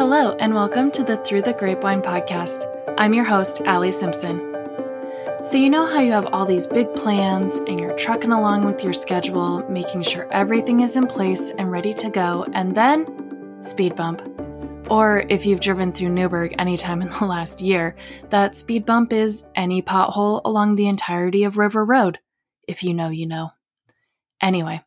Hello, and welcome to the Through the Grapevine podcast. I'm your host, Allie Simpson. So, you know how you have all these big plans and you're trucking along with your schedule, making sure everything is in place and ready to go, and then speed bump. Or if you've driven through Newburgh anytime in the last year, that speed bump is any pothole along the entirety of River Road. If you know, you know. Anyway,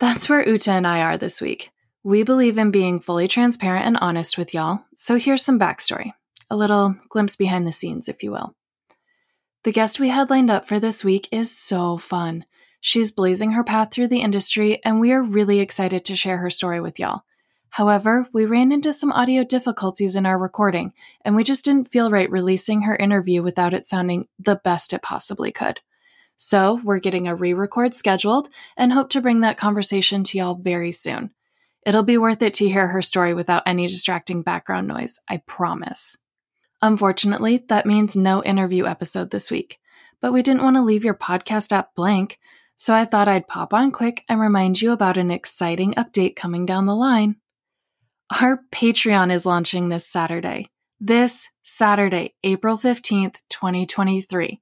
that's where Uta and I are this week. We believe in being fully transparent and honest with y'all, so here's some backstory a little glimpse behind the scenes, if you will. The guest we had lined up for this week is so fun. She's blazing her path through the industry, and we are really excited to share her story with y'all. However, we ran into some audio difficulties in our recording, and we just didn't feel right releasing her interview without it sounding the best it possibly could. So, we're getting a re record scheduled and hope to bring that conversation to y'all very soon. It'll be worth it to hear her story without any distracting background noise, I promise. Unfortunately, that means no interview episode this week, but we didn't want to leave your podcast app blank, so I thought I'd pop on quick and remind you about an exciting update coming down the line. Our Patreon is launching this Saturday. This Saturday, April 15th, 2023.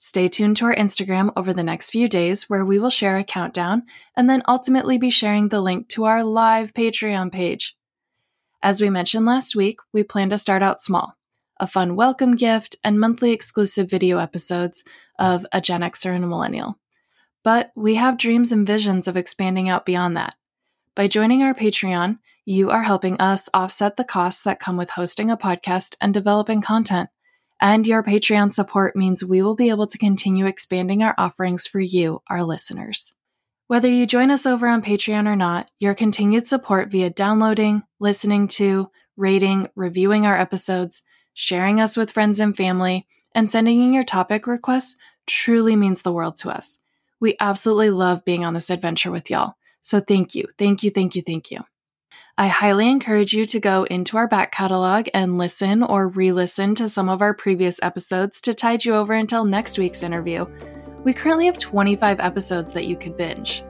Stay tuned to our Instagram over the next few days where we will share a countdown and then ultimately be sharing the link to our live Patreon page. As we mentioned last week, we plan to start out small a fun welcome gift and monthly exclusive video episodes of a Gen Xer and a Millennial. But we have dreams and visions of expanding out beyond that. By joining our Patreon, you are helping us offset the costs that come with hosting a podcast and developing content. And your Patreon support means we will be able to continue expanding our offerings for you, our listeners. Whether you join us over on Patreon or not, your continued support via downloading, listening to, rating, reviewing our episodes, sharing us with friends and family, and sending in your topic requests truly means the world to us. We absolutely love being on this adventure with y'all. So thank you, thank you, thank you, thank you. I highly encourage you to go into our back catalog and listen or re listen to some of our previous episodes to tide you over until next week's interview. We currently have 25 episodes that you could binge.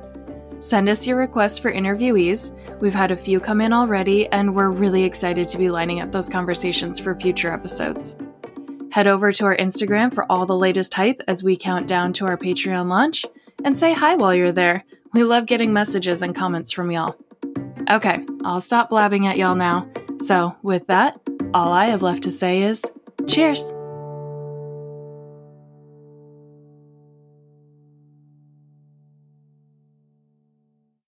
Send us your requests for interviewees. We've had a few come in already, and we're really excited to be lining up those conversations for future episodes. Head over to our Instagram for all the latest hype as we count down to our Patreon launch, and say hi while you're there. We love getting messages and comments from y'all. Okay, I'll stop blabbing at y'all now. So, with that, all I have left to say is cheers.